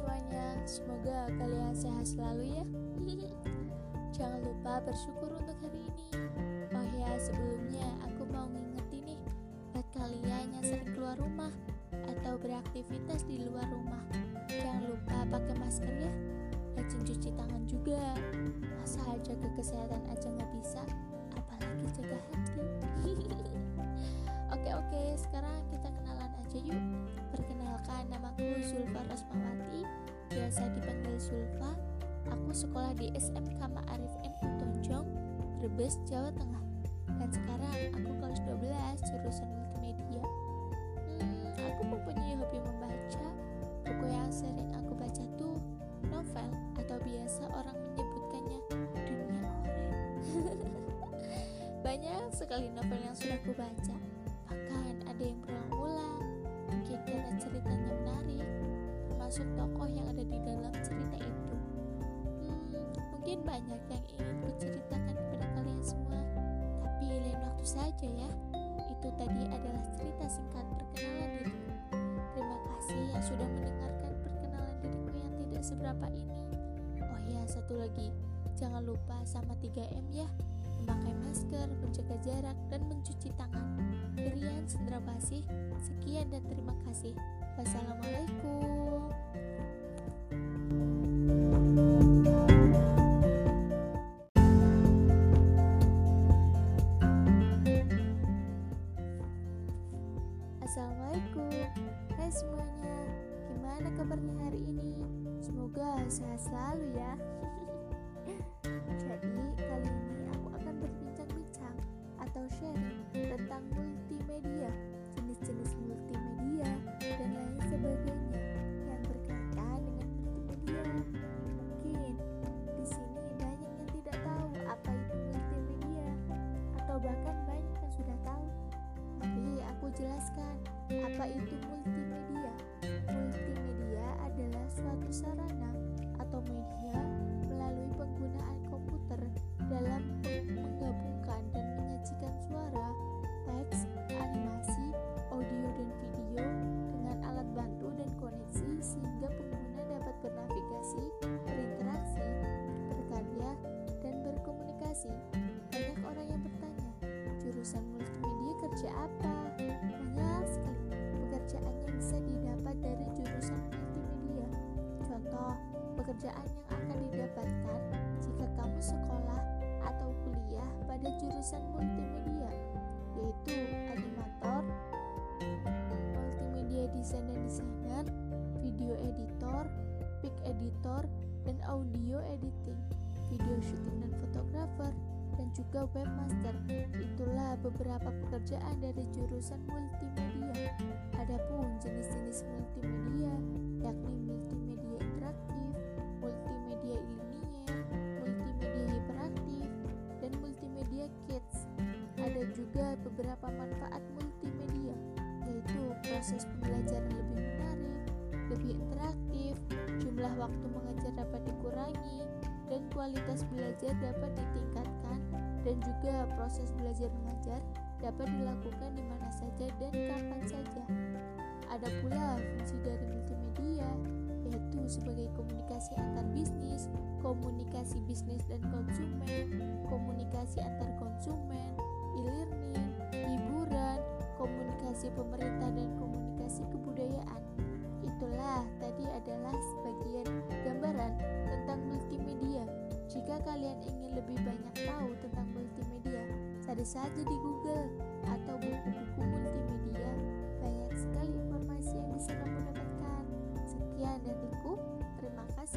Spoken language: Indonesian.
semuanya, semoga kalian sehat selalu ya. Jangan lupa bersyukur untuk hari ini. Oh ya, sebelumnya aku mau ngingetin nih buat kalian yang sering keluar rumah atau beraktivitas di luar rumah. Jangan lupa pakai masker ya. Rajin cuci tangan juga. Masa jaga kesehatan aja nggak bisa, apalagi jaga hati. oke oke, sekarang kita kenalan aja yuk. Zulfa Rosmawati, biasa dipanggil Zulfa. Aku sekolah di SMK Ma'arif NU Tonjong, Brebes, Jawa Tengah. Dan sekarang aku kelas 12 jurusan multimedia. Hmm, aku mempunyai hobi membaca. Buku yang sering aku baca tuh novel atau biasa orang menyebutkannya dunia horor. Banyak sekali novel yang sudah aku baca. Bahkan ada yang berulang-ulang. Mungkin karena ceritanya menarik, termasuk tokoh yang ada di dalam cerita itu. Hmm, mungkin banyak yang ingin kuceritakan kepada kalian semua, tapi lain waktu saja ya. Itu tadi adalah cerita singkat perkenalan diriku. Terima kasih yang sudah mendengarkan perkenalan diriku yang tidak seberapa ini. Oh ya, satu lagi. Jangan lupa sama 3M ya. Memakai masker, menjaga jarak, dan mencuci tangan. Irian Sendrawasih, sekian dan terima kasih. Wassalamualaikum. Assalamualaikum Hai semuanya Gimana kabarnya hari ini? Semoga sehat selalu ya Jadi kali ini aku akan berbincang-bincang Atau sharing tentang multimedia jelaskan apa itu multimedia. Multimedia adalah suatu sarana atau media melalui penggunaan komputer dalam menggabungkan dan menyajikan suara, teks, animasi, audio dan video dengan alat bantu dan koneksi sehingga pengguna dapat bernavigasi, berinteraksi, berkarya, dan berkomunikasi. Banyak orang yang bertanya, jurusan multimedia kerja apa? Pekerjaan yang bisa didapat dari jurusan multimedia. Contoh, pekerjaan yang akan didapatkan jika kamu sekolah atau kuliah pada jurusan multimedia, yaitu animator, multimedia design dan designer, video editor, pic editor, dan audio editing, video shooting dan fotografer, dan juga webmaster. Itulah beberapa pekerjaan dari jurusan multimedia. Adapun jenis-jenis multimedia yakni multimedia interaktif, multimedia linier, multimedia hiperaktif, dan multimedia kids. Ada juga beberapa manfaat multimedia, yaitu proses pembelajaran lebih menarik, lebih interaktif, jumlah waktu mengajar dapat dikurangi, dan kualitas belajar dapat ditingkatkan dan juga proses belajar mengajar dapat dilakukan di mana saja dan kapan saja. Ada pula fungsi dari multimedia yaitu sebagai komunikasi antar bisnis, komunikasi bisnis dan konsumen, komunikasi antar konsumen, e-learning, hiburan, komunikasi pemerintah dan komunikasi kebudayaan. Itulah cari saja di Google atau buku-buku multimedia. Banyak sekali informasi yang bisa kamu dapatkan. Sekian dariku, terima kasih.